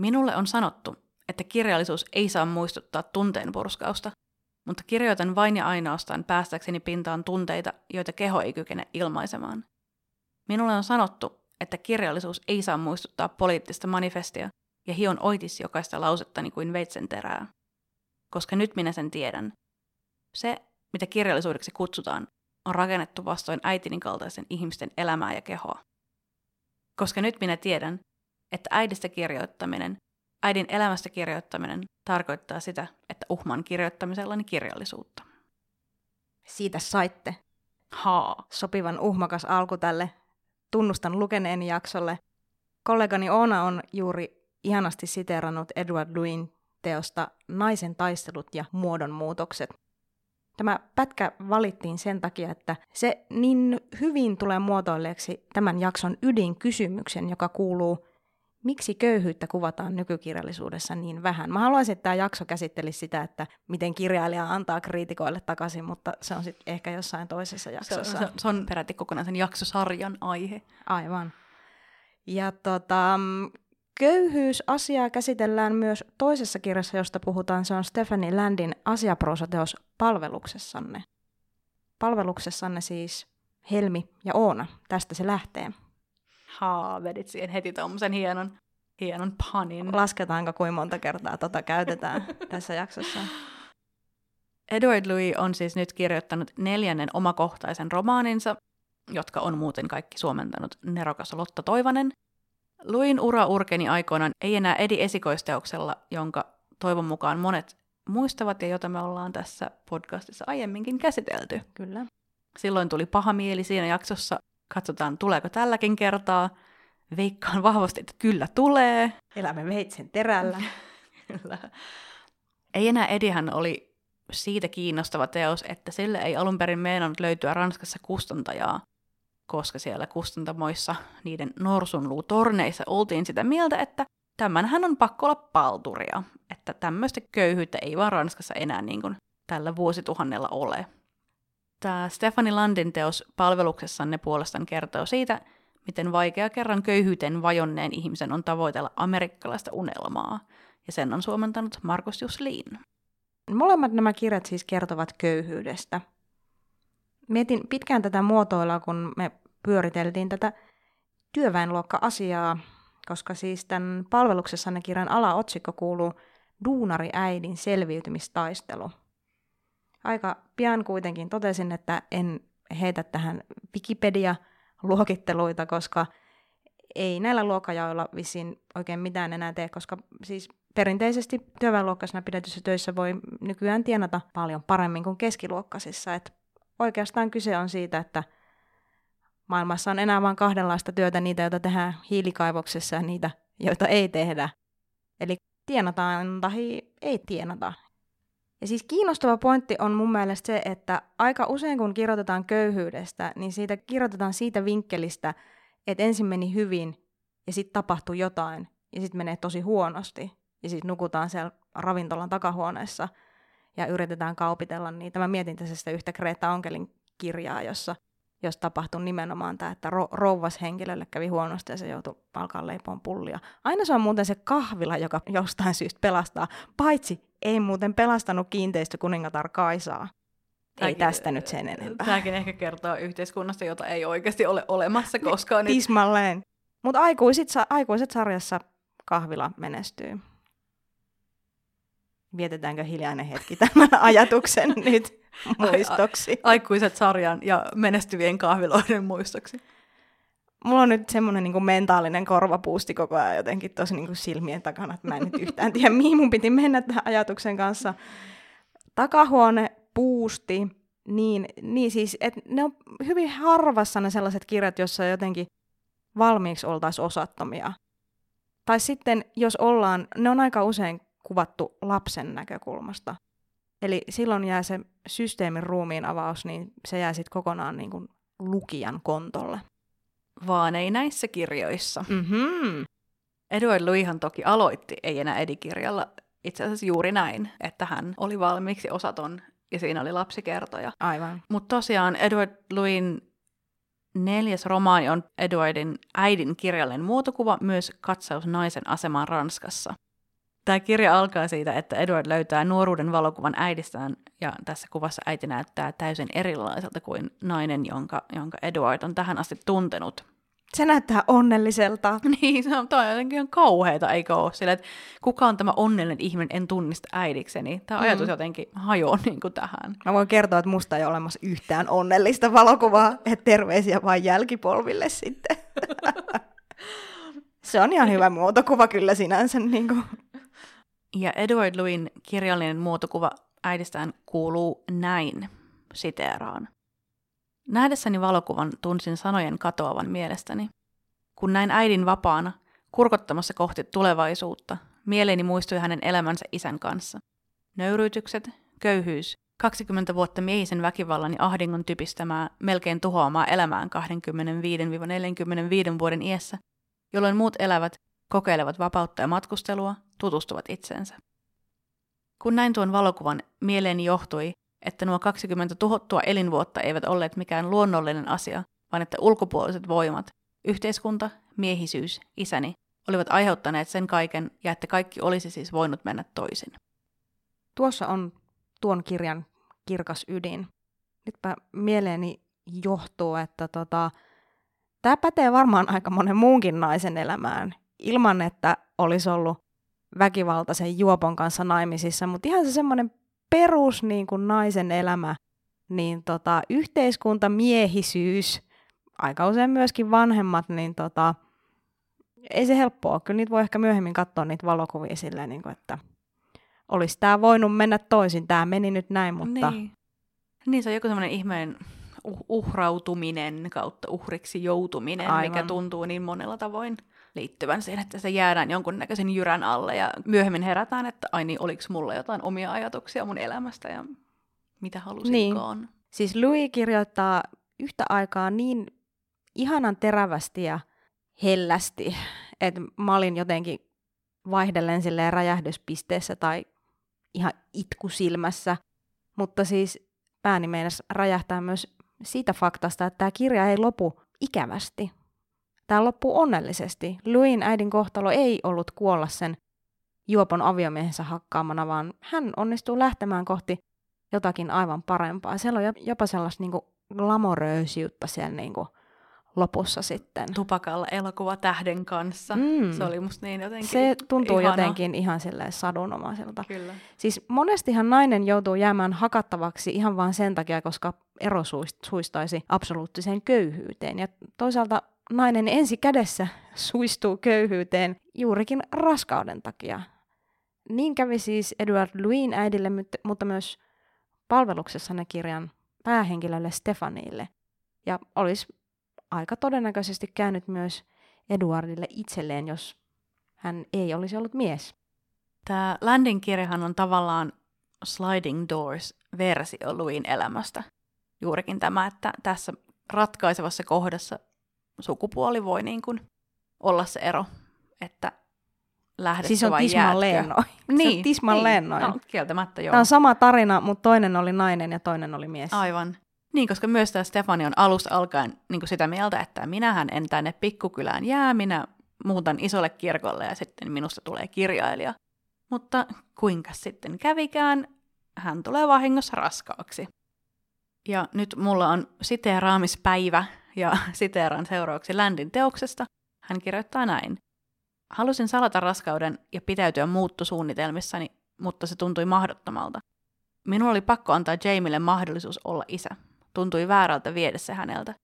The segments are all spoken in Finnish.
Minulle on sanottu, että kirjallisuus ei saa muistuttaa tunteenpurskausta, mutta kirjoitan vain ja ainoastaan päästäkseni pintaan tunteita, joita keho ei kykene ilmaisemaan. Minulle on sanottu, että kirjallisuus ei saa muistuttaa poliittista manifestia, ja hion oitis jokaista lausettani kuin veitsen terää. Koska nyt minä sen tiedän. Se, mitä kirjallisuudeksi kutsutaan, on rakennettu vastoin äitini kaltaisen ihmisten elämää ja kehoa. Koska nyt minä tiedän, että äidistä kirjoittaminen, äidin elämästä kirjoittaminen tarkoittaa sitä, että uhman kirjoittamisellani kirjallisuutta. Siitä saitte Haa. sopivan uhmakas alku tälle tunnustan lukeneeni jaksolle. Kollegani Oona on juuri ihanasti siteerannut Edward Louin teosta Naisen taistelut ja muodonmuutokset. Tämä pätkä valittiin sen takia, että se niin hyvin tulee muotoilleeksi tämän jakson ydinkysymyksen, joka kuuluu, miksi köyhyyttä kuvataan nykykirjallisuudessa niin vähän. Mä haluaisin, että tämä jakso käsittelisi sitä, että miten kirjailija antaa kriitikoille takaisin, mutta se on sitten ehkä jossain toisessa jaksossa. Se, se, se on peräti kokonaisen jaksosarjan aihe. Aivan. Ja tota, köyhyysasiaa käsitellään myös toisessa kirjassa, josta puhutaan. Se on Stephanie Landin asiaproosateos Palveluksessanne. Palveluksessanne siis Helmi ja Oona. Tästä se lähtee. Haa, vedit siihen heti tuommoisen hienon, hienon panin. Lasketaanko kuinka monta kertaa tota käytetään tässä jaksossa? Edward Louis on siis nyt kirjoittanut neljännen omakohtaisen romaaninsa, jotka on muuten kaikki suomentanut nerokas Lotta Toivanen. Luin ura urkeni aikoinaan ei enää Edi esikoisteoksella, jonka toivon mukaan monet muistavat ja jota me ollaan tässä podcastissa aiemminkin käsitelty. Kyllä. Silloin tuli paha mieli siinä jaksossa. Katsotaan, tuleeko tälläkin kertaa. Veikkaan vahvasti, että kyllä tulee. Elämme veitsen terällä. Kyllä. Ei enää Edihän oli siitä kiinnostava teos, että sille ei alun perin meinannut löytyä Ranskassa kustantajaa, koska siellä kustantamoissa niiden norsunluutorneissa oltiin sitä mieltä, että tämänhän on pakko olla palturia, että tämmöistä köyhyyttä ei vaan Ranskassa enää niin kuin tällä vuosituhannella ole. Tämä Stefani Landin teos palveluksessanne puolestaan kertoo siitä, miten vaikea kerran köyhyyteen vajonneen ihmisen on tavoitella amerikkalaista unelmaa, ja sen on suomentanut Markus Juslin. Molemmat nämä kirjat siis kertovat köyhyydestä. Mietin pitkään tätä muotoilla, kun me pyöriteltiin tätä työväenluokka-asiaa, koska siis tämän palveluksessanne kirjan alaotsikko kuuluu Duunari-äidin selviytymistaistelu. Aika pian kuitenkin totesin, että en heitä tähän Wikipedia-luokitteluita, koska ei näillä luokkajaoilla vissiin oikein mitään enää tee, koska siis perinteisesti työväenluokkaisena pidetyssä töissä voi nykyään tienata paljon paremmin kuin keskiluokkaisissa. Et oikeastaan kyse on siitä, että maailmassa on enää vain kahdenlaista työtä, niitä, joita tehdään hiilikaivoksessa ja niitä, joita ei tehdä. Eli tienataan tai ei tienata. Ja siis kiinnostava pointti on mun mielestä se, että aika usein kun kirjoitetaan köyhyydestä, niin siitä kirjoitetaan siitä vinkkelistä, että ensin meni hyvin ja sitten tapahtui jotain ja sitten menee tosi huonosti. Ja sitten nukutaan siellä ravintolan takahuoneessa ja yritetään kaupitella niitä. Mä mietin tässä yhtä Kreta Onkelin kirjaa, jossa jos tapahtui nimenomaan tämä, että ro- rouvas henkilölle kävi huonosti ja se joutui alkaa leipoon pullia. Aina se on muuten se kahvila, joka jostain syystä pelastaa, paitsi ei muuten pelastanut kiinteistökuningatar Kaisaa. Ei tästä nyt sen enempää. Tämäkin ehkä kertoo yhteiskunnasta, jota ei oikeasti ole olemassa koskaan. Tismalleen. Mutta aikuiset, aikuiset sarjassa kahvila menestyy. Vietetäänkö hiljainen hetki tämän ajatuksen nyt muistoksi? Aikuiset sarjan ja menestyvien kahviloiden muistoksi. Mulla on nyt semmoinen niin mentaalinen korvapuusti koko ajan jotenkin tosi niin silmien takana, että mä en nyt yhtään tiedä, mihin mun piti mennä tähän ajatuksen kanssa. Takahuone, puusti, niin, niin siis, että ne on hyvin harvassa ne sellaiset kirjat, joissa jotenkin valmiiksi oltaisiin osattomia. Tai sitten, jos ollaan, ne on aika usein kuvattu lapsen näkökulmasta. Eli silloin jää se systeemin ruumiin avaus, niin se jää sitten kokonaan niin kuin lukijan kontolle. Vaan ei näissä kirjoissa. Mm-hmm. Edward Louishan toki aloitti Ei enää Edi-kirjalla itse asiassa juuri näin, että hän oli valmiiksi osaton ja siinä oli lapsikertoja. Aivan. Mutta tosiaan Edward Louin neljäs romaani on Edwardin äidin kirjallinen muotokuva, myös katsaus naisen asemaan Ranskassa. Tämä kirja alkaa siitä, että Edward löytää nuoruuden valokuvan äidistään, ja tässä kuvassa äiti näyttää täysin erilaiselta kuin nainen, jonka, jonka Edward on tähän asti tuntenut. Se näyttää onnelliselta. Niin, se on, on jotenkin ihan kauheita, eikö ole? Sillä, että kuka on tämä onnellinen ihminen, en tunnista äidikseni. Tämä ajatus mm. jotenkin hajoaa niin kuin tähän. Mä voin kertoa, että musta ei ole olemassa yhtään onnellista valokuvaa, että terveisiä vain jälkipolville sitten. se on ihan hyvä muotokuva kyllä sinänsä. Niin kuin. Ja Edward Louin kirjallinen muotokuva äidistään kuuluu näin, siteeraan. Nähdessäni valokuvan tunsin sanojen katoavan mielestäni. Kun näin äidin vapaana, kurkottamassa kohti tulevaisuutta, mieleeni muistui hänen elämänsä isän kanssa. Nöyryytykset, köyhyys, 20 vuotta miehisen väkivallan ja ahdingon typistämää, melkein tuhoamaa elämään 25-45 vuoden iässä, jolloin muut elävät, kokeilevat vapautta ja matkustelua, tutustuvat itseensä. Kun näin tuon valokuvan, mieleeni johtui, että nuo 20 tuhottua elinvuotta eivät olleet mikään luonnollinen asia, vaan että ulkopuoliset voimat, yhteiskunta, miehisyys, isäni, olivat aiheuttaneet sen kaiken ja että kaikki olisi siis voinut mennä toisin. Tuossa on tuon kirjan kirkas ydin. Nytpä mieleeni johtuu, että tota, tämä pätee varmaan aika monen muunkin naisen elämään, ilman että olisi ollut väkivaltaisen juopon kanssa naimisissa, mutta ihan se semmoinen perus niin kuin naisen elämä, niin tota, yhteiskunta, miehisyys, aika usein myöskin vanhemmat, niin tota, ei se helppoa. Kyllä niitä voi ehkä myöhemmin katsoa niitä valokuvia silleen, niin kuin, että olisi tämä voinut mennä toisin, tämä meni nyt näin, mutta... Niin, niin se on joku semmoinen ihmeen uh- uhrautuminen kautta uhriksi joutuminen, Aivan. mikä tuntuu niin monella tavoin liittyvän siihen, että se jäädään jonkunnäköisen jyrän alle ja myöhemmin herätään, että ai niin, oliko mulla jotain omia ajatuksia mun elämästä ja mitä halusinkaan. Niin. Siis Louis kirjoittaa yhtä aikaa niin ihanan terävästi ja hellästi, että mä olin jotenkin vaihdellen silleen räjähdyspisteessä tai ihan itku silmässä, mutta siis pääni meinas räjähtää myös siitä faktasta, että tämä kirja ei lopu ikävästi, Tämä loppuu onnellisesti. Louin äidin kohtalo ei ollut kuolla sen juopon aviomiehensä hakkaamana, vaan hän onnistuu lähtemään kohti jotakin aivan parempaa. Siellä on jopa sellaista niin glamoröösiutta siellä niin kuin lopussa sitten. Tupakalla elokuva tähden kanssa. Mm. Se oli musta niin jotenkin Se tuntuu ihana. jotenkin ihan silleen sadunomaiselta. Kyllä. Siis monestihan nainen joutuu jäämään hakattavaksi ihan vain sen takia, koska ero suistaisi absoluuttiseen köyhyyteen. Ja toisaalta nainen ensi kädessä suistuu köyhyyteen juurikin raskauden takia. Niin kävi siis Edward Louin äidille, mutta myös palveluksessanne kirjan päähenkilölle Stefanille. Ja olisi aika todennäköisesti käynyt myös Eduardille itselleen, jos hän ei olisi ollut mies. Tämä Landin kirjahan on tavallaan Sliding Doors-versio Louin elämästä. Juurikin tämä, että tässä ratkaisevassa kohdassa sukupuoli voi niin kuin olla se ero, että lähdessä Siis on tismalleen noin. Niin, se tismalleen niin. No, kieltämättä joo. Tämä on sama tarina, mutta toinen oli nainen ja toinen oli mies. Aivan. Niin, koska myös tämä Stefani on alusta alkaen niin kuin sitä mieltä, että minähän en tänne pikkukylään jää, minä muutan isolle kirkolle ja sitten minusta tulee kirjailija. Mutta kuinka sitten kävikään, hän tulee vahingossa raskaaksi. Ja nyt mulla on siteeraamispäivä ja siteeraan seuraavaksi Landin teoksesta. Hän kirjoittaa näin. Halusin salata raskauden ja pitäytyä muuttosuunnitelmissani, mutta se tuntui mahdottomalta. Minulla oli pakko antaa Jamille mahdollisuus olla isä. Tuntui väärältä viedä se häneltä.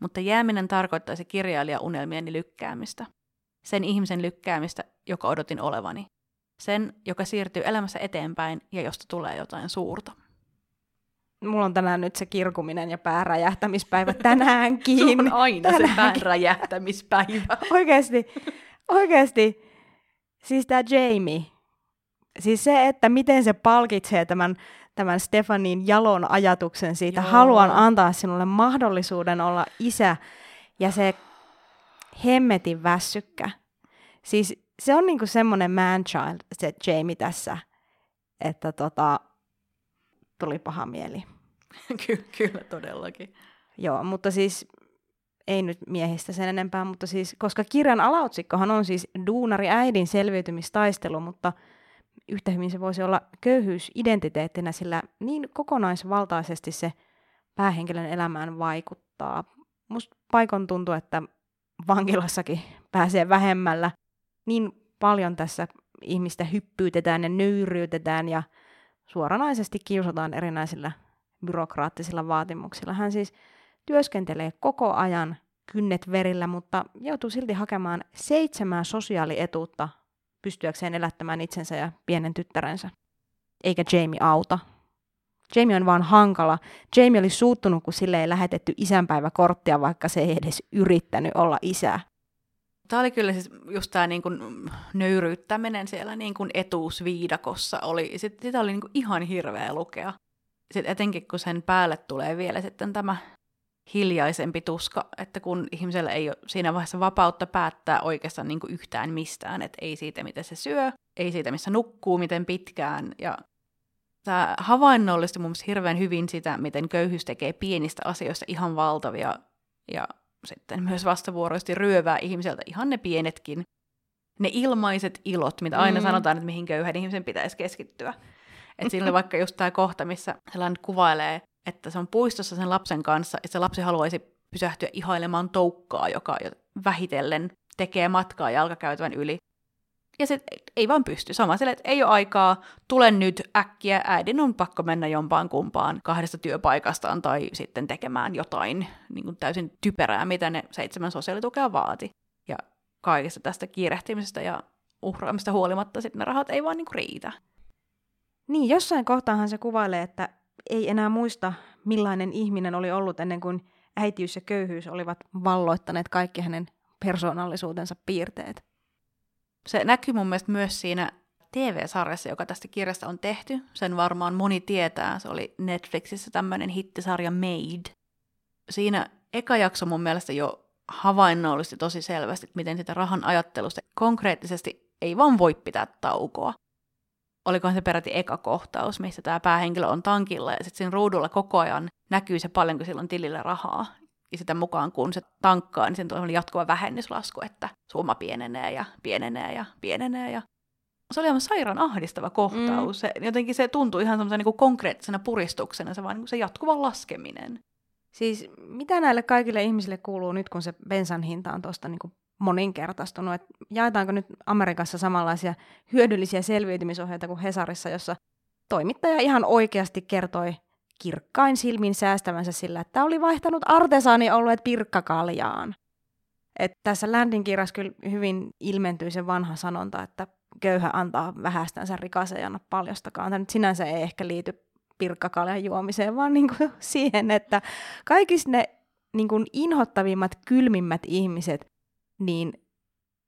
Mutta jääminen tarkoittaisi kirjailijaunelmieni lykkäämistä. Sen ihmisen lykkäämistä, joka odotin olevani. Sen, joka siirtyy elämässä eteenpäin ja josta tulee jotain suurta mulla on tänään nyt se kirkuminen ja pääräjähtämispäivä tänäänkin. se on aina tänäänkin. se pääräjähtämispäivä. oikeasti, oikeasti. Siis tämä Jamie, siis se, että miten se palkitsee tämän, tämän Stefanin jalon ajatuksen siitä, Joo. haluan antaa sinulle mahdollisuuden olla isä, ja se hemmetin väsykkä. Siis se on niinku semmoinen man child, se Jamie tässä, että tota, tuli paha mieli. Ky- kyllä, todellakin. Joo, mutta siis ei nyt miehistä sen enempää, mutta siis, koska kirjan alaotsikkohan on siis duunari äidin selviytymistaistelu, mutta yhtä hyvin se voisi olla köyhyys identiteettinä, sillä niin kokonaisvaltaisesti se päähenkilön elämään vaikuttaa. Musta paikon tuntuu, että vankilassakin pääsee vähemmällä. Niin paljon tässä ihmistä hyppyytetään ja nöyryytetään ja suoranaisesti kiusataan erinäisillä byrokraattisilla vaatimuksilla. Hän siis työskentelee koko ajan kynnet verillä, mutta joutuu silti hakemaan seitsemää sosiaalietuutta pystyäkseen elättämään itsensä ja pienen tyttärensä. Eikä Jamie auta. Jamie on vaan hankala. Jamie oli suuttunut, kun sille ei lähetetty isänpäiväkorttia, vaikka se ei edes yrittänyt olla isä. Tämä oli kyllä siis just tämä niin kuin nöyryyttäminen siellä niin kuin etuusviidakossa. Oli, sit, sitä oli niin kuin ihan hirveä lukea. Sitten etenkin kun sen päälle tulee vielä sitten tämä hiljaisempi tuska, että kun ihmisellä ei ole siinä vaiheessa vapautta päättää oikeastaan niin kuin yhtään mistään, että ei siitä, miten se syö, ei siitä, missä nukkuu, miten pitkään. Ja tämä havainnollisti mun hirveän hyvin sitä, miten köyhyys tekee pienistä asioista ihan valtavia ja sitten myös vastavuoroisesti ryövää ihmiseltä ihan ne pienetkin, ne ilmaiset ilot, mitä aina mm. sanotaan, että mihin köyhän ihmisen pitäisi keskittyä. Että siinä oli vaikka just tämä kohta, missä sellainen kuvailee, että se on puistossa sen lapsen kanssa, että se lapsi haluaisi pysähtyä ihailemaan toukkaa, joka vähitellen tekee matkaa jalkakäytävän yli. Ja se ei vaan pysty. Sama sille, että ei ole aikaa, tule nyt äkkiä, äidin on pakko mennä jompaan kumpaan kahdesta työpaikastaan tai sitten tekemään jotain niin kuin täysin typerää, mitä ne seitsemän sosiaalitukea vaati. Ja kaikesta tästä kiirehtimisestä ja uhraamista huolimatta sitten ne rahat ei vaan niin kuin riitä. Niin, jossain kohtaahan se kuvailee, että ei enää muista, millainen ihminen oli ollut ennen kuin äitiys ja köyhyys olivat valloittaneet kaikki hänen persoonallisuutensa piirteet. Se näkyy mun mielestä myös siinä TV-sarjassa, joka tästä kirjasta on tehty. Sen varmaan moni tietää. Se oli Netflixissä tämmöinen hittisarja Made. Siinä eka jakso mun mielestä jo havainnollisti tosi selvästi, että miten sitä rahan ajattelusta konkreettisesti ei vaan voi pitää taukoa. Olikohan se peräti eka kohtaus, missä tämä päähenkilö on tankilla ja sitten siinä ruudulla koko ajan näkyy se paljonko sillä on tilillä rahaa ja sitä mukaan kun se tankkaa, niin sen on jatkuva vähennyslasku, että summa pienenee ja pienenee ja pienenee. Ja... Se oli aivan sairaan ahdistava kohtaus. Mm. Se, jotenkin se tuntui ihan semmoisena niin konkreettisena puristuksena, se vaan niin se jatkuva laskeminen. Siis mitä näille kaikille ihmisille kuuluu nyt, kun se bensan hinta on tuosta niin moninkertaistunut? Et jaetaanko nyt Amerikassa samanlaisia hyödyllisiä selviytymisohjeita kuin Hesarissa, jossa toimittaja ihan oikeasti kertoi kirkkain silmin säästävänsä sillä, että oli vaihtanut olleet pirkkakaljaan. Et tässä Landin kirjassa kyllä hyvin ilmentyy se vanha sanonta, että köyhä antaa vähästänsä rikaseen ja anna paljostakaan. Tämä nyt sinänsä ei ehkä liity pirkkakaljan juomiseen, vaan niin kuin siihen, että kaikissa ne niin kuin inhottavimmat, kylmimmät ihmiset, niin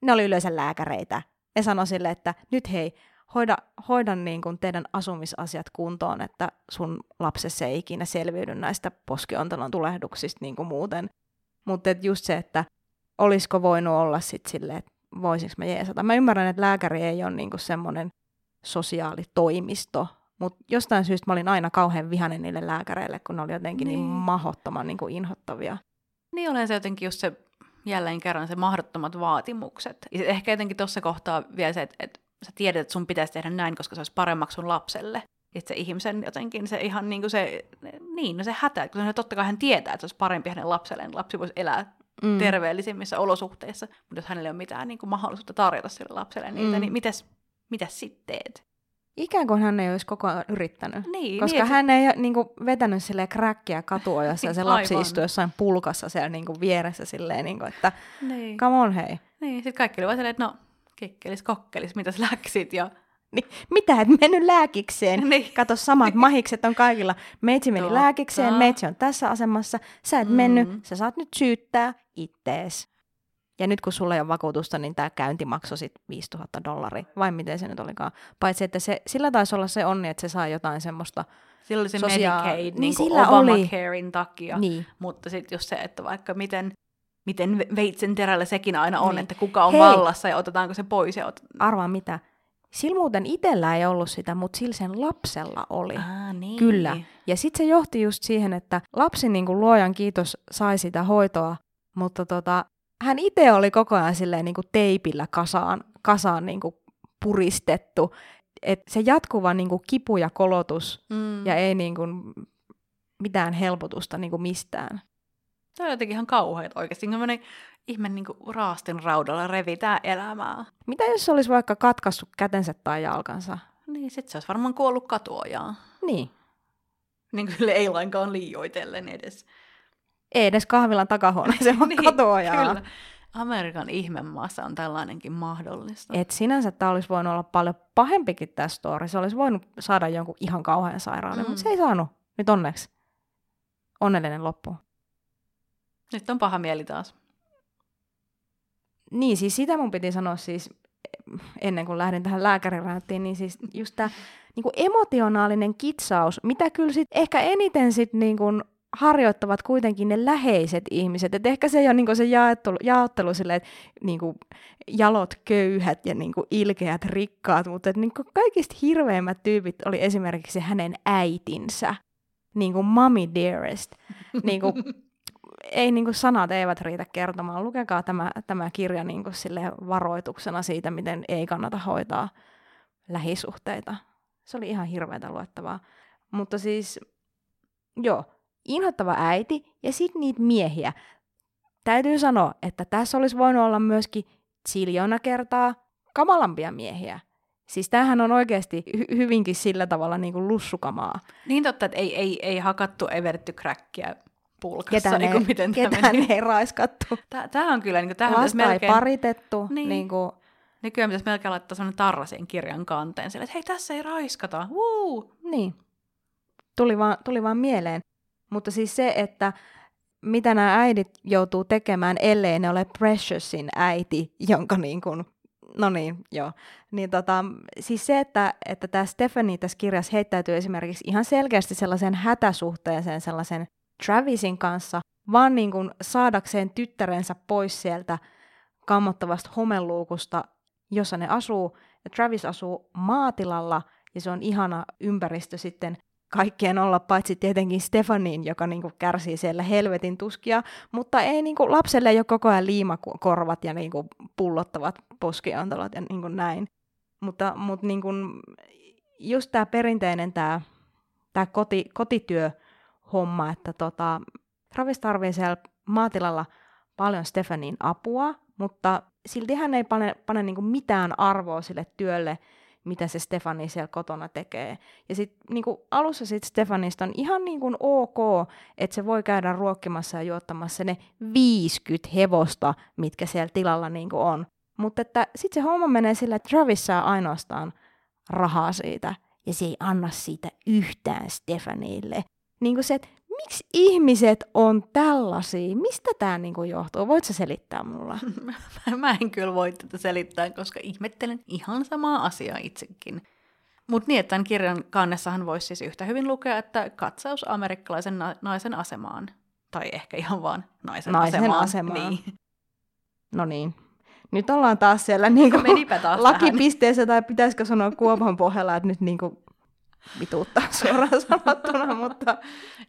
ne oli yleensä lääkäreitä. Ne sanoi sille, että nyt hei, hoida, hoida niin kuin teidän asumisasiat kuntoon, että sun lapsessa ei ikinä selviydy näistä poskiontelon tulehduksista niin kuin muuten. Mutta just se, että olisiko voinut olla sitten silleen, että voisinko mä jeesata. Mä ymmärrän, että lääkäri ei ole niin semmoinen sosiaalitoimisto, mutta jostain syystä mä olin aina kauhean vihainen niille lääkäreille, kun ne oli jotenkin niin, niin mahottoman niin kuin inhottavia. Niin olen se jotenkin just se, jälleen kerran se mahdottomat vaatimukset. Ja ehkä jotenkin tuossa kohtaa vielä se, että, että sä tiedät, että sun pitäisi tehdä näin, koska se olisi paremmaksi sun lapselle. Että se ihmisen jotenkin se ihan niin kuin se, niin, no se hätä, kun totta kai hän tietää, että se olisi parempi hänen lapselleen, lapsi voisi elää mm. terveellisimmissä olosuhteissa, mutta jos hänelle ei ole mitään niin kuin mahdollisuutta tarjota sille lapselle niitä, mm. niin mitäs, mitäs sitten teet? Ikään kuin hän ei olisi koko ajan yrittänyt. Niin, koska niin, hän ei ole niin kuin, vetänyt sille kräkkiä katuojassa ja se lapsi istuu jossain pulkassa siellä niin kuin, vieressä silleen, niin kuin, että niin. come on hei. Niin, sitten kaikki oli silleen, että no kekkelis, kokkelis, mitä sä läksit ja niin, mitä, et mennyt lääkikseen? niin. Kato, samat mahikset on kaikilla. Meitsi meni Totta. lääkikseen, meitsi on tässä asemassa, sä et mm. mennyt, sä saat nyt syyttää ittees. Ja nyt kun sulla ei ole vakuutusta, niin tämä käynti maksoi sit 5000 dollaria, vai miten se nyt olikaan. Paitsi, että se, sillä taisi olla se onni, että se saa jotain semmoista Sillä oli se sosia- Medicaid niin, niin sillä Obamacarein takia, niin. mutta sitten just se, että vaikka miten miten veitsen terällä sekin aina on, niin. että kuka on Hei. vallassa ja otetaanko se pois. Ja ot... Arvaa mitä. Sillä muuten itsellä ei ollut sitä, mutta sillä sen lapsella oli. Ah, niin. Kyllä. Ja sitten se johti just siihen, että lapsi niin kuin luojan kiitos sai sitä hoitoa, Mutta tota, hän itse oli koko ajan silleen niin kuin teipillä kasaan, kasaan niin kuin puristettu. Et se jatkuva niin kuin kipu ja kolotus mm. ja ei niin kuin mitään helpotusta niin kuin mistään. Tämä on jotenkin ihan kauheat oikeasti. Tämmöinen ihme niin kuin raastin raudalla revitää elämää. Mitä jos se olisi vaikka katkaissut kätensä tai jalkansa? Niin, sit se olisi varmaan kuollut katuojaan. Niin. Niin kyllä ei lainkaan liioitellen edes. Ei edes kahvilan takahuoneeseen, vaan niin, katuojaan. Kyllä. Amerikan ihmemaassa on tällainenkin mahdollista. Et sinänsä tämä olisi voinut olla paljon pahempikin tämä story. Se olisi voinut saada jonkun ihan kauhean sairauden, mm. mutta se ei saanut. Nyt onneksi. Onnellinen loppu. Nyt on paha mieli taas. Niin, siis sitä mun piti sanoa siis ennen kuin lähdin tähän lääkäriräättiin, niin siis just tämä niin emotionaalinen kitsaus, mitä kyllä sit ehkä eniten sit niin kuin harjoittavat kuitenkin ne läheiset ihmiset. Et ehkä se ei ole niin se jaottelu, jaottelu sille, että niin jalot köyhät ja niin ilkeät rikkaat, mutta niin kaikista hirveimmät tyypit oli esimerkiksi hänen äitinsä, niin kuin mommy dearest. niin kuin, ei niin kuin sanat eivät riitä kertomaan. Lukekaa tämä, tämä kirja niin kuin sille varoituksena siitä, miten ei kannata hoitaa lähisuhteita. Se oli ihan hirveätä luettavaa. Mutta siis, joo, inhottava äiti ja sitten niitä miehiä. Täytyy sanoa, että tässä olisi voinut olla myöskin siljona kertaa kamalampia miehiä. Siis tämähän on oikeasti hy- hyvinkin sillä tavalla niin kuin lussukamaa. Niin totta, että ei, ei, ei hakattu evertty crackia pulkassa. Ketään, niin ei, miten ketään ei raiskattu. Tämä on kyllä, niin kuin, Lasta melkein... ei paritettu. Niin. niin kuin... Nykyään pitäisi melkein laittaa sellainen tarra siihen kirjan kanteen, sille, että hei, tässä ei raiskata. Woo! Niin. Tuli vaan, tuli vaan mieleen. Mutta siis se, että mitä nämä äidit joutuu tekemään, ellei ne ole Precious'in äiti, jonka niin kuin, no niin, joo. Niin tota, siis se, että, että tämä Stephanie tässä kirjassa heittäytyy esimerkiksi ihan selkeästi sellaisen hätäsuhteeseen sellaisen Travisin kanssa, vaan niin kuin saadakseen tyttärensä pois sieltä kammottavasta homeluukusta, jossa ne asuu. Ja Travis asuu maatilalla, ja se on ihana ympäristö sitten kaikkien olla, paitsi tietenkin Stefanin, joka niin kuin kärsii siellä helvetin tuskia, mutta ei niin kuin, lapselle ole koko ajan liimakorvat ja niin kuin, pullottavat poskiontalot ja niin kuin näin. Mutta, mutta niin kuin, just tämä perinteinen tämä, tämä koti, kotityöhomma, että tota, Travis tarvii siellä maatilalla paljon Stefanin apua, mutta silti hän ei pane, pane niin kuin mitään arvoa sille työlle, mitä se Stefani siellä kotona tekee. Ja sitten niin alussa sit Stefanista on ihan niin kuin ok, että se voi käydä ruokkimassa ja juottamassa ne 50 hevosta, mitkä siellä tilalla niin kuin on. Mutta sitten se homma menee sillä, että Travis saa ainoastaan rahaa siitä, ja se ei anna siitä yhtään Stefanille. Niin kuin se, että miksi ihmiset on tällaisia? Mistä tämä niinku johtuu? Voit sä selittää mulla? Mä en kyllä voi tätä selittää, koska ihmettelen ihan samaa asiaa itsekin. Mutta niin, että tämän kirjan kannessahan voisi siis yhtä hyvin lukea, että katsaus amerikkalaisen na- naisen asemaan. Tai ehkä ihan vaan naisen, naisen asemaan. asemaan. Niin. No niin. Nyt ollaan taas siellä niinku taas lakipisteessä, tähän. tai pitäisikö sanoa kuopan pohjalla, että nyt niinku vituutta suoraan sanottuna, mutta...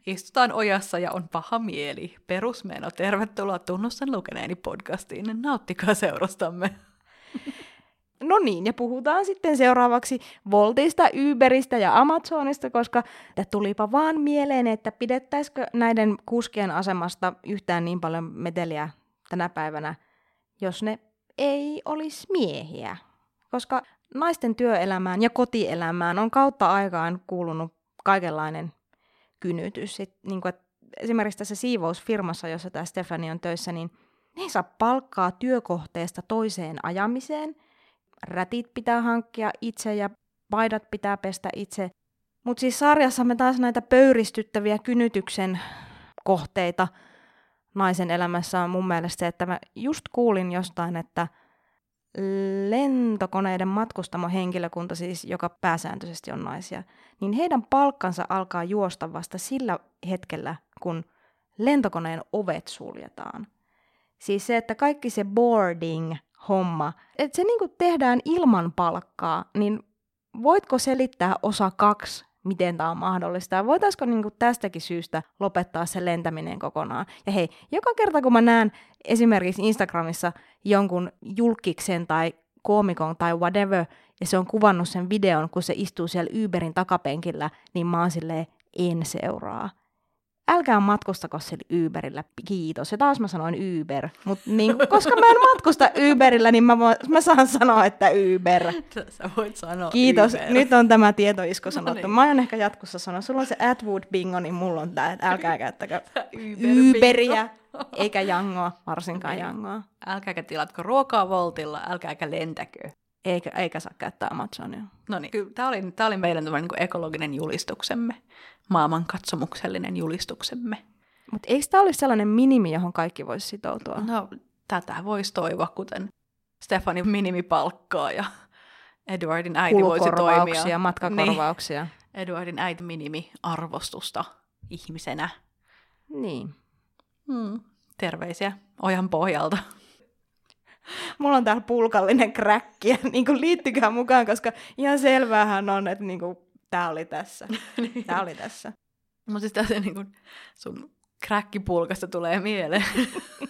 Istutaan ojassa ja on paha mieli. Perusmeno, tervetuloa tunnustan lukeneeni podcastiin. Nauttikaa seurastamme. No niin, ja puhutaan sitten seuraavaksi Voltista, Uberistä ja Amazonista, koska tulipa vaan mieleen, että pidettäisikö näiden kuskien asemasta yhtään niin paljon meteliä tänä päivänä, jos ne ei olisi miehiä. Koska naisten työelämään ja kotielämään on kautta aikaan kuulunut kaikenlainen kynytys. Sit, niin kuin, esimerkiksi tässä siivousfirmassa, jossa tämä Stefani on töissä, niin ne ei saa palkkaa työkohteesta toiseen ajamiseen. Rätit pitää hankkia itse ja paidat pitää pestä itse. Mutta siis sarjassa me taas näitä pöyristyttäviä kynytyksen kohteita naisen elämässä on mun mielestä se, että mä just kuulin jostain, että – lentokoneiden matkustamohenkilökunta siis, joka pääsääntöisesti on naisia, niin heidän palkkansa alkaa juosta vasta sillä hetkellä, kun lentokoneen ovet suljetaan. Siis se, että kaikki se boarding-homma, että se niinku tehdään ilman palkkaa, niin voitko selittää osa kaksi miten tämä on mahdollista. Ja voitaisiko niin kuin tästäkin syystä lopettaa se lentäminen kokonaan. Ja hei, joka kerta kun mä näen esimerkiksi Instagramissa jonkun julkiksen tai koomikon tai whatever, ja se on kuvannut sen videon, kun se istuu siellä Uberin takapenkillä, niin mä oon silleen, en seuraa älkää matkustako sillä Uberillä, kiitos. Ja taas mä sanoin Uber, mutta niin, koska mä en matkusta Uberillä, niin mä, mä saan sanoa, että Uber. Sä voit sanoa Kiitos, Uber. nyt on tämä tietoisko No sanottu. niin. Mä aion ehkä jatkossa sanoa, sulla on se Atwood bingo, niin mulla on tää, että älkää käyttäkö Uber-bingo. Uberiä, eikä jangoa, varsinkaan Niin. jangoa. Älkääkä tilatko ruokaa Voltilla, älkääkä lentäkö. Eikä, eikä saa käyttää Amazonia. No niin, kyllä tämä oli, tää oli meidän niin ekologinen julistuksemme, maailman katsomuksellinen julistuksemme. Mutta eikö tämä olisi sellainen minimi, johon kaikki voisi sitoutua? No, tätä voisi toivoa, kuten Stefani minimipalkkaa ja Edwardin äiti voisi toimia. Kulukorvauksia, matkakorvauksia. Niin, Edwardin äiti minimi-arvostusta ihmisenä. Niin. Hmm. Terveisiä ojan pohjalta. Mulla on täällä pulkallinen kräkki, ja niin kuin liittykää mukaan, koska ihan selväähän on, että niin kuin, tää oli tässä. Tää oli tässä. Mutta siis tässä niin kuin sun kräkkipulkasta tulee mieleen.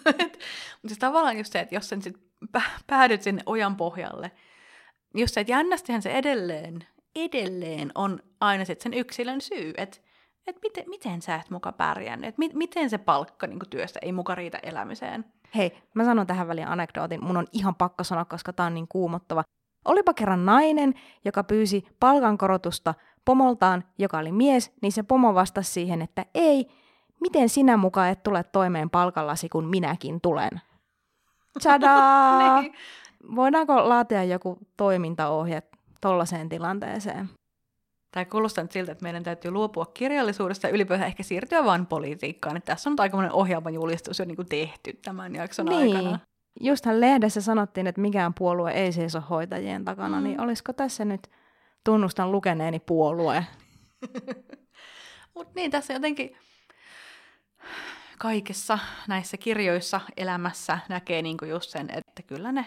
Mutta siis tavallaan just se, että jos sen sit pä- päädyt sinne ojan pohjalle, just se, että jännästihän se edelleen, edelleen on aina sit sen yksilön syy, että et miten, miten sä et muka pärjännyt, että mi- miten se palkka niin työstä ei muka riitä elämiseen. Hei, mä sanon tähän väliin anekdootin. Mun on ihan pakko sanoa, koska tää on niin kuumottava. Olipa kerran nainen, joka pyysi palkankorotusta pomoltaan, joka oli mies, niin se pomo vastasi siihen, että ei, miten sinä mukaan et tule toimeen palkallasi, kun minäkin tulen. Tadaa! Niin. Voidaanko laatia joku toimintaohje tollaiseen tilanteeseen? Tämä kuulostaa nyt siltä, että meidän täytyy luopua kirjallisuudesta ja ylipäätään ehkä siirtyä vain politiikkaan. Että tässä on nyt aikamoinen ohjaava julistus jo niin tehty tämän jakson Niin. aikana. Justhan lehdessä sanottiin, että mikään puolue ei seiso hoitajien takana, Mm. niin olisiko tässä nyt tunnustan lukeneeni puolue? Mutta niin, tässä jotenkin kaikissa näissä kirjoissa elämässä näkee niinku just sen, että kyllä ne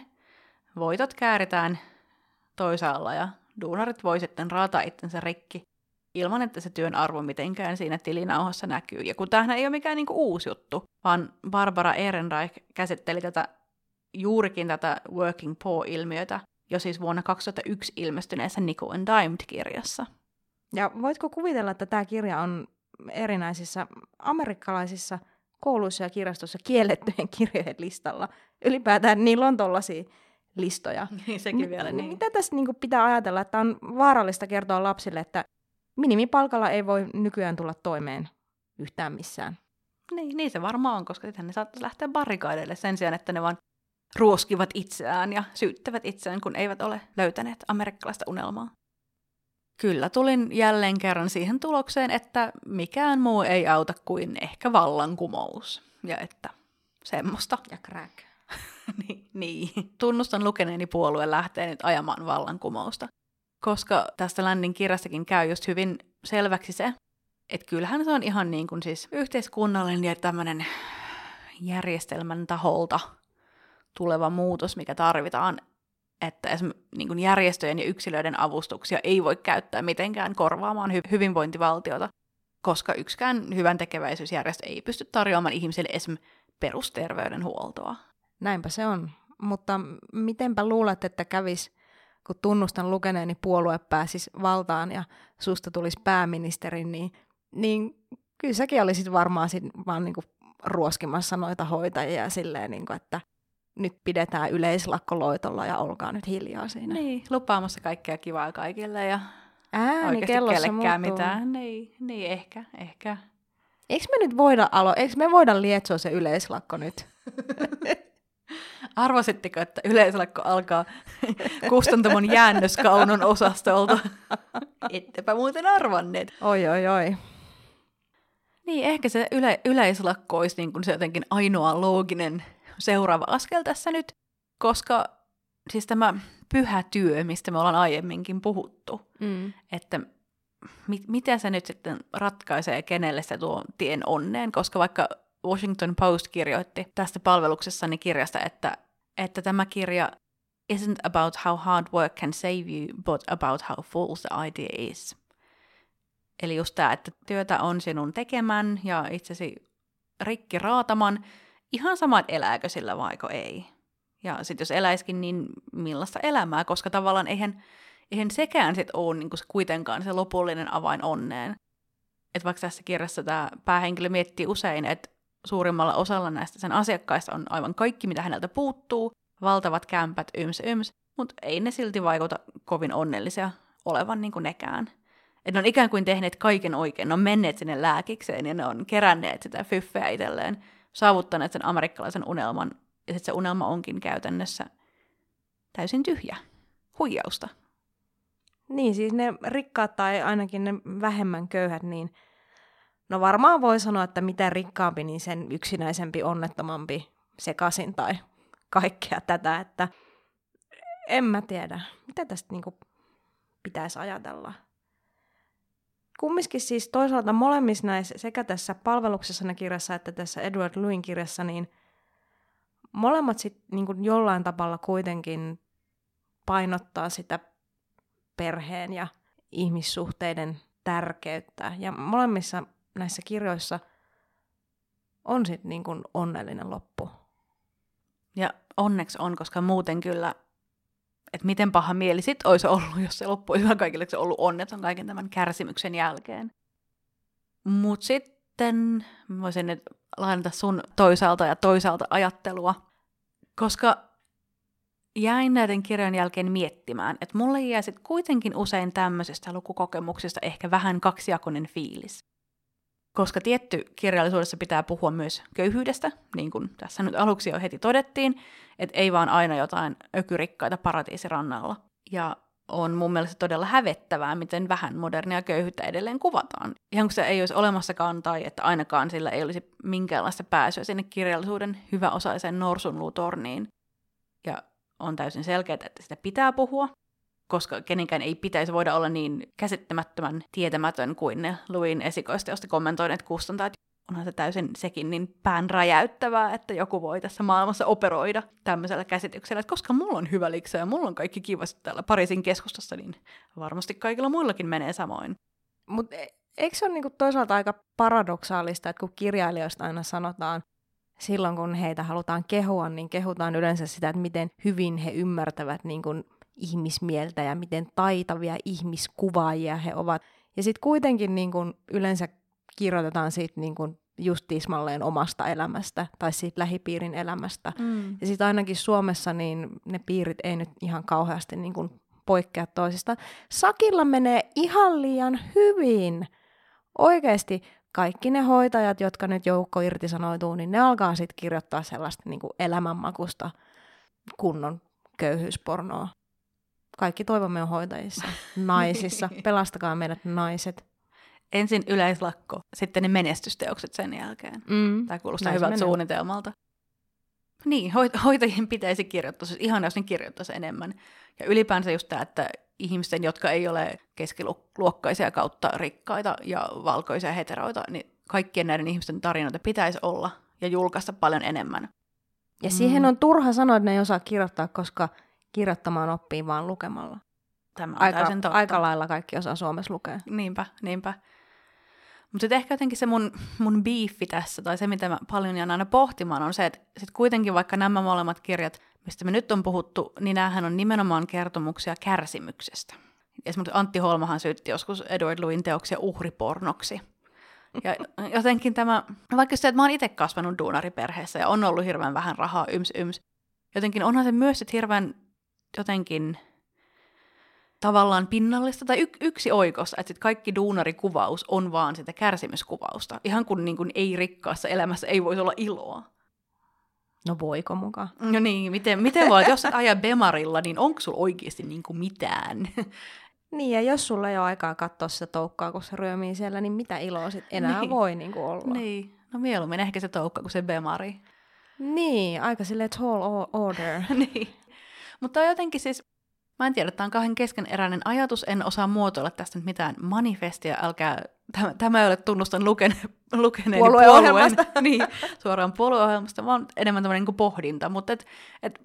voitot kääritään toisaalla ja duunarit voi sitten raata itsensä rikki ilman, että se työn arvo mitenkään siinä tilinauhassa näkyy. Ja kun tämähän ei ole mikään niinku uusi juttu, vaan Barbara Ehrenreich käsitteli tätä juurikin tätä working poor-ilmiötä jo siis vuonna 2001 ilmestyneessä Nickel and Dimed-kirjassa. Ja voitko kuvitella, että tämä kirja on erinäisissä amerikkalaisissa kouluissa ja kirjastossa kiellettyjen kirjojen listalla? Ylipäätään niillä on tollaisia listoja. Niin sekin vielä niin. Mitä tässä niinku pitää ajatella, että on vaarallista kertoa lapsille, että minimipalkalla ei voi nykyään tulla toimeen yhtään missään? Niin, niin se varmaan on, koska sittenhän ne saattaisi lähteä barrikaadeille sen sijaan, että ne vaan ruoskivat itseään ja syyttävät itseään, kun eivät ole löytäneet amerikkalaista unelmaa. Kyllä tulin jälleen kerran siihen tulokseen, että mikään muu ei auta kuin ehkä vallankumous. Ja että semmoista. Ja crack. niin. Tunnustan lukeneeni puolue lähtee nyt ajamaan vallankumousta. Koska tästä Ländin kirjastakin käy just hyvin selväksi se, että kyllähän se on ihan niin kuin siis yhteiskunnallinen ja tämmöinen järjestelmän taholta tuleva muutos, mikä tarvitaan, että niin kuin järjestöjen ja yksilöiden avustuksia ei voi käyttää mitenkään korvaamaan hy- hyvinvointivaltiota, koska yksikään hyvän tekeväisyysjärjestö ei pysty tarjoamaan ihmisille esimerkiksi perusterveydenhuoltoa. Näinpä se on. Mutta mitenpä luulet, että kävis, kun tunnustan lukeneeni puolue pääsisi valtaan ja susta tulisi pääministeri, niin, niin kyllä säkin olisit varmaan sit vaan niinku ruoskimassa noita hoitajia silleen, niinku, että nyt pidetään yleislakkoloitolla ja olkaa nyt hiljaa siinä. Niin, lupaamassa kaikkea kivaa kaikille ja Ääni kellossa kellekään muuttuu. mitään. Niin, niin, ehkä, ehkä. Eikö me nyt voida alo- eikö me voida lietsoa se yleislakko nyt? Arvasitteko, että yleislakko alkaa kustantamon jäännöskaunon osastolta? Ettepä muuten arvanneet. Oi, oi, oi. Niin, ehkä se yle- yleislakko olisi niin kuin se jotenkin ainoa looginen seuraava askel tässä nyt, koska siis tämä pyhä työ, mistä me ollaan aiemminkin puhuttu, Mm. että mit, mitä se nyt sitten ratkaisee, kenelle se tuo tien onneen, koska vaikka Washington Post kirjoitti tästä palveluksessani kirjasta, että, että tämä kirja isn't about how hard work can save you, but about how false the idea is. Eli just tämä, että työtä on sinun tekemän ja itsesi rikki raataman, ihan sama, että elääkö sillä vaiko ei. Ja sitten jos eläiskin, niin millaista elämää, koska tavallaan eihän, eihän sekään sit ole niin se kuitenkaan se lopullinen avain onneen. Että vaikka tässä kirjassa tämä päähenkilö miettii usein, että suurimmalla osalla näistä sen asiakkaista on aivan kaikki, mitä häneltä puuttuu, valtavat kämpät, yms, yms, mutta ei ne silti vaikuta kovin onnellisia olevan niin kuin nekään. Että ne on ikään kuin tehneet kaiken oikein, ne on menneet sinne lääkikseen ja ne on keränneet sitä fyffeä itselleen, saavuttaneet sen amerikkalaisen unelman, ja sitten se unelma onkin käytännössä täysin tyhjä, huijausta. Niin, siis ne rikkaat tai ainakin ne vähemmän köyhät, niin no varmaan voi sanoa, että mitä rikkaampi, niin sen yksinäisempi, onnettomampi, sekasin tai kaikkea tätä, että en mä tiedä, mitä tästä niinku pitäisi ajatella. Kumminkin siis toisaalta molemmissa näissä, sekä tässä palveluksessa kirjassa että tässä Edward Lewin kirjassa, niin molemmat sitten niin jollain tavalla kuitenkin painottaa sitä perheen ja ihmissuhteiden tärkeyttä. Ja molemmissa näissä kirjoissa on sitten niin onnellinen loppu. Ja onneksi on, koska muuten kyllä, että miten paha mieli sit olisi ollut, jos se loppu olisi kaikille se ollut onneton kaiken tämän kärsimyksen jälkeen. Mutta sitten voisin nyt lainata sun toisaalta ja toisaalta ajattelua, koska jäin näiden kirjojen jälkeen miettimään, että mulle jää sitten kuitenkin usein tämmöisestä lukukokemuksesta ehkä vähän kaksijakoinen fiilis. Koska tietty kirjallisuudessa pitää puhua myös köyhyydestä, niin kuin tässä nyt aluksi jo heti todettiin, että ei vaan aina jotain ökyrikkaita paratiisirannalla. Ja on mun mielestä todella hävettävää, miten vähän modernia köyhyyttä edelleen kuvataan. Ihan kun se ei olisi olemassakaan tai että ainakaan sillä ei olisi minkäänlaista pääsyä sinne kirjallisuuden hyväosaiseen norsunluutorniin. Ja on täysin selkeää, että sitä pitää puhua, koska kenenkään ei pitäisi voida olla niin käsittämättömän tietämätön kuin ne Luin esikoista, josta kommentoineet kustantajat. Onhan se täysin sekin niin pään räjäyttävää, että joku voi tässä maailmassa operoida tämmöisellä käsityksellä, että koska mulla on hyvä liksä ja mulla on kaikki kivasti täällä Pariisin keskustassa, niin varmasti kaikilla muillakin menee samoin. Mutta e, eikö se ole niinku toisaalta aika paradoksaalista, että kun kirjailijoista aina sanotaan, silloin kun heitä halutaan kehua, niin kehutaan yleensä sitä, että miten hyvin he ymmärtävät niin kuin ihmismieltä ja miten taitavia ihmiskuvaajia he ovat. Ja sitten kuitenkin niin kuin yleensä kirjoitetaan siitä niin kuin just tismalleen omasta elämästä tai siitä lähipiirin elämästä. Mm. Ja sitten ainakin Suomessa niin ne piirit ei nyt ihan kauheasti niin kuin poikkea toisista. Sakilla menee ihan liian hyvin. Oikeasti kaikki ne hoitajat, jotka nyt joukko irtisanoituu, niin ne alkaa sitten kirjoittaa sellaista niin kuin elämänmakusta kunnon köyhyyspornoa. Kaikki toivomme on hoitajissa, naisissa. Pelastakaa meidät naiset. Ensin yleislakko, sitten ne menestysteokset sen jälkeen. Mm. Tämä kuulostaa Näin hyvältä suunnitelmalta. Niin, hoitajien pitäisi kirjoittaa, siis ihan jos ne kirjoittaisi enemmän. Ja ylipäänsä just tämä, että ihmisten, jotka ei ole keskiluokkaisia kautta rikkaita ja valkoisia heteroita, niin kaikkien näiden ihmisten tarinoita pitäisi olla ja julkaista paljon enemmän. Ja mm. siihen on turha sanoa, että ne ei osaa kirjoittaa, koska kirjoittamaan oppii vaan lukemalla. Tämä on aika, totta. aika lailla kaikki osaa Suomessa lukea. Niinpä, niinpä. Mutta sitten ehkä jotenkin se mun, mun biiffi tässä, tai se mitä mä paljon jään aina pohtimaan, on se, että sit kuitenkin vaikka nämä molemmat kirjat mistä me nyt on puhuttu, niin näähän on nimenomaan kertomuksia kärsimyksestä. Esimerkiksi Antti Holmahan syytti joskus Edward Lewin teoksia uhripornoksi. Ja jotenkin tämä, vaikka se, että mä oon itse kasvanut duunariperheessä ja on ollut hirveän vähän rahaa, yms yms, jotenkin onhan se myös sit hirveän jotenkin tavallaan pinnallista tai y- yksi oikossa, että sit kaikki duunarikuvaus on vaan sitä kärsimyskuvausta. Ihan kuin, niin kuin ei rikkaassa elämässä ei voisi olla iloa. No voiko mukaan? No niin, miten, miten voi, jos et aja Bemarilla, niin onko sulla oikeasti niin kuin mitään? Niin, ja jos sulla ei ole aikaa katsoa sitä toukkaa, kun se ryömii siellä, niin mitä iloa sit enää niin. voi niin kuin olla? Niin, no mieluummin ehkä se toukka kuin se Bemari. Niin, aika silleen tall order. niin. Mutta jotenkin siis, Mä en tiedä, tämä on kahden keskeneräinen ajatus, en osaa muotoilla tästä nyt mitään manifestia, älkää, tämä, tämä ei ole tunnustan lukene, lukeneeni puolueen, niin, suoraan puolueohjelmasta, vaan enemmän tämmöinen niin pohdinta, mutta et, et,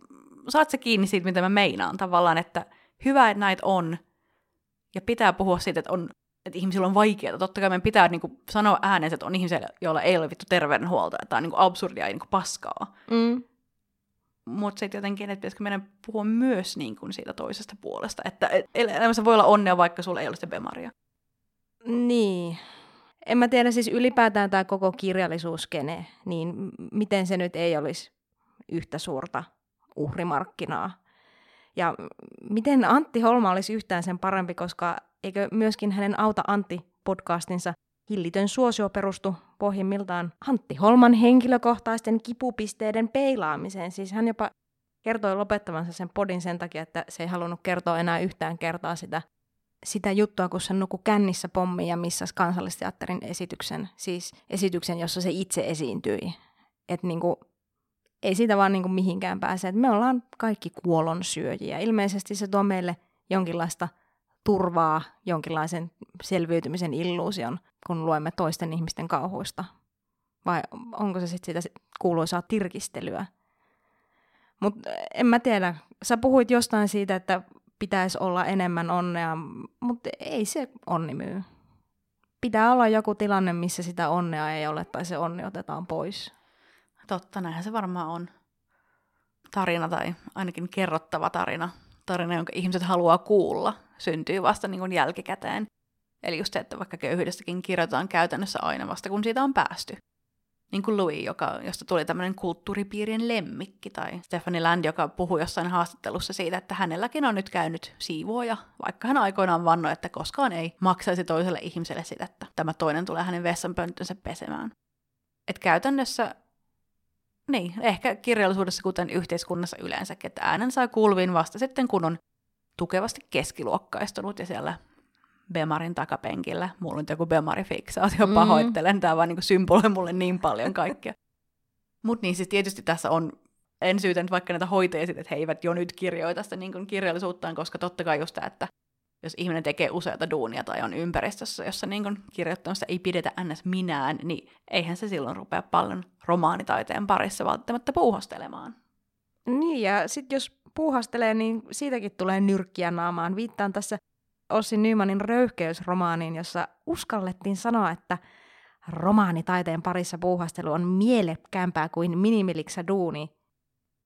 saat se kiinni siitä, mitä mä meinaan tavallaan, että hyvä, että näitä on, ja pitää puhua siitä, että on että ihmisillä on vaikeaa. Totta kai meidän pitää niin kuin, sanoa ääneen, että on ihmisiä, joilla ei ole vittu terveydenhuolta, että tämä on niin kuin absurdia ja niin kuin paskaa. Mm. Mutta sitten jotenkin, että pitäisikö meidän puhua myös niin kuin siitä toisesta puolesta, että et, elämässä voi olla onnea, vaikka sulla ei ole sitä bemaria. Niin. En mä tiedä siis ylipäätään tämä koko kirjallisuuskene, niin miten se nyt ei olisi yhtä suurta uhrimarkkinaa. Ja miten Antti Holma olisi yhtään sen parempi, koska eikö myöskin hänen Auta Antti-podcastinsa Hillitön suosio perustu pohjimmiltaan Antti Holman henkilökohtaisten kipupisteiden peilaamiseen. Siis hän jopa kertoi lopettavansa sen podin sen takia, että se ei halunnut kertoa enää yhtään kertaa sitä, sitä juttua, kun se nuku kännissä pommi ja missä kansallisteatterin esityksen, siis esityksen, jossa se itse esiintyi. Että niinku, ei siitä vaan niinku mihinkään pääse. Et me ollaan kaikki kuolonsyöjiä. Ilmeisesti se tuo meille jonkinlaista turvaa, jonkinlaisen selviytymisen illuusion, kun luemme toisten ihmisten kauhuista. Vai onko se sitten sitä kuuluisaa tirkistelyä? Mutta en mä tiedä. Sä puhuit jostain siitä, että pitäisi olla enemmän onnea, mutta ei se onni myy. Pitää olla joku tilanne, missä sitä onnea ei ole tai se onni otetaan pois. Totta, näinhän se varmaan on. Tarina tai ainakin kerrottava tarina. Tarina, jonka ihmiset haluaa kuulla, syntyy vasta niin kuin jälkikäteen. Eli just se, että vaikka köyhyydestäkin kirjoitetaan käytännössä aina vasta, kun siitä on päästy. Niin kuin Louis, joka, josta tuli tämmöinen kulttuuripiirien lemmikki, tai Stephanie Land, joka puhui jossain haastattelussa siitä, että hänelläkin on nyt käynyt siivoja, vaikka hän aikoinaan vannoi, että koskaan ei maksaisi toiselle ihmiselle sitä, että tämä toinen tulee hänen vessanpönttönsä pesemään. Et käytännössä niin, ehkä kirjallisuudessa kuten yhteiskunnassa yleensäkin, että äänen saa kuuluviin vasta sitten, kun on tukevasti keskiluokkaistunut ja siellä Bemarin takapenkillä. Mulla on joku Bemari-fiksaatio, mm. pahoittelen. Tämä vaan niin symboloi mulle niin paljon kaikkea. Mutta niin siis tietysti tässä on, en syytä nyt vaikka näitä hoitajia että he eivät jo nyt kirjoita sitä niin kirjallisuuttaan, koska totta kai just tämä, että jos ihminen tekee useita duunia tai on ympäristössä, jossa niin kirjoittamista ei pidetä ns. minään, niin eihän se silloin rupea paljon romaanitaiteen parissa välttämättä puuhastelemaan. Niin, ja sitten jos puuhastelee, niin siitäkin tulee nyrkkiä naamaan. Viittaan tässä Ossi Nymanin röyhkeysromaaniin, jossa uskallettiin sanoa, että romaanitaiteen parissa puuhastelu on mielekkäämpää kuin minimiliksa duuni.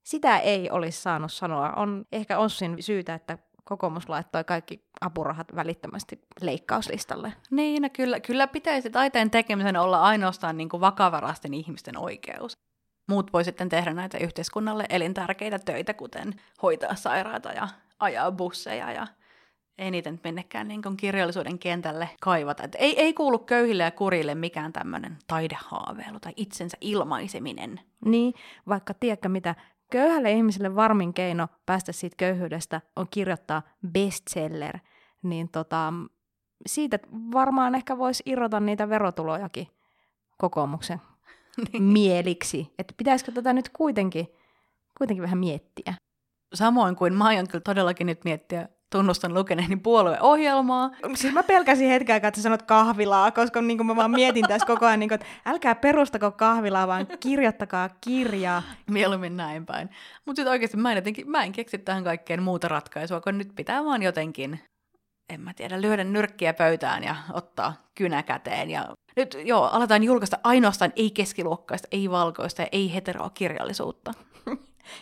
Sitä ei olisi saanut sanoa. On ehkä Ossin syytä, että kokoomus laittoi kaikki apurahat välittömästi leikkauslistalle. Niin, no kyllä, kyllä pitäisi taiteen tekemisen olla ainoastaan niin kuin vakavarasten ihmisten oikeus. Muut voi sitten tehdä näitä yhteiskunnalle elintärkeitä töitä, kuten hoitaa sairaata ja ajaa busseja ja ei niitä nyt minnekään niin kuin kirjallisuuden kentälle kaivata. Et ei, ei kuulu köyhille ja kurille mikään tämmöinen taidehaaveilu tai itsensä ilmaiseminen. Niin, vaikka tiedätkö mitä, köyhälle ihmiselle varmin keino päästä siitä köyhyydestä on kirjoittaa bestseller, niin tota, siitä varmaan ehkä voisi irrota niitä verotulojakin kokoomuksen. mieliksi. Että pitäisikö tätä nyt kuitenkin, kuitenkin vähän miettiä. Samoin kuin mä aion kyllä todellakin nyt miettiä tunnustan lukeneeni puolueohjelmaa. Siis mä pelkäsin hetken aikaa, että sä sanot kahvilaa, koska niin kuin mä vaan mietin tässä koko ajan, niin kuin, että älkää perustako kahvilaa, vaan kirjoittakaa kirjaa. Mieluummin näin päin. Mutta sitten oikeasti mä en, jotenkin, mä en keksi tähän kaikkeen muuta ratkaisua, kun nyt pitää vaan jotenkin, en mä tiedä, lyödä nyrkkiä pöytään ja ottaa kynä käteen. Ja nyt joo, aletaan julkaista ainoastaan ei-keskiluokkaista, ei-valkoista ja ei-heteroa kirjallisuutta.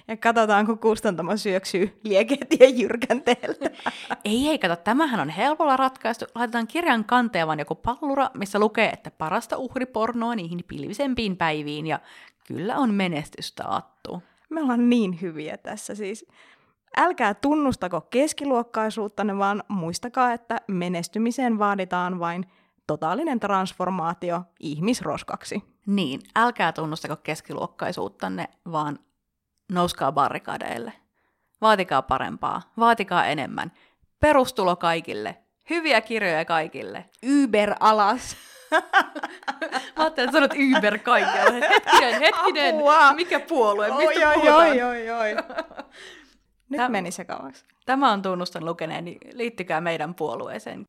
Ja katsotaan, kun kustantamo syöksyy lieketien jyrkänteeltä. ei, ei, kato, tämähän on helpolla ratkaistu. Laitetaan kirjan kanteen joku pallura, missä lukee, että parasta uhripornoa niihin pilvisempiin päiviin, ja kyllä on menestys taattu. Me ollaan niin hyviä tässä siis. Älkää tunnustako keskiluokkaisuuttanne, vaan muistakaa, että menestymiseen vaaditaan vain totaalinen transformaatio ihmisroskaksi. Niin, älkää tunnustako keskiluokkaisuuttanne, vaan nouskaa barrikadeille. Vaatikaa parempaa, vaatikaa enemmän. Perustulo kaikille, hyviä kirjoja kaikille. Uber alas. Mä ajattelin, että sanot Uber kaikille. Hetkinen, hetkinen, Apua. mikä puolue, mistä oi, puhutaan? Oi, oi, oi. Nyt Täm, meni se kauaksi. Tämä on tunnustan lukeneeni, liittykää meidän puolueeseen.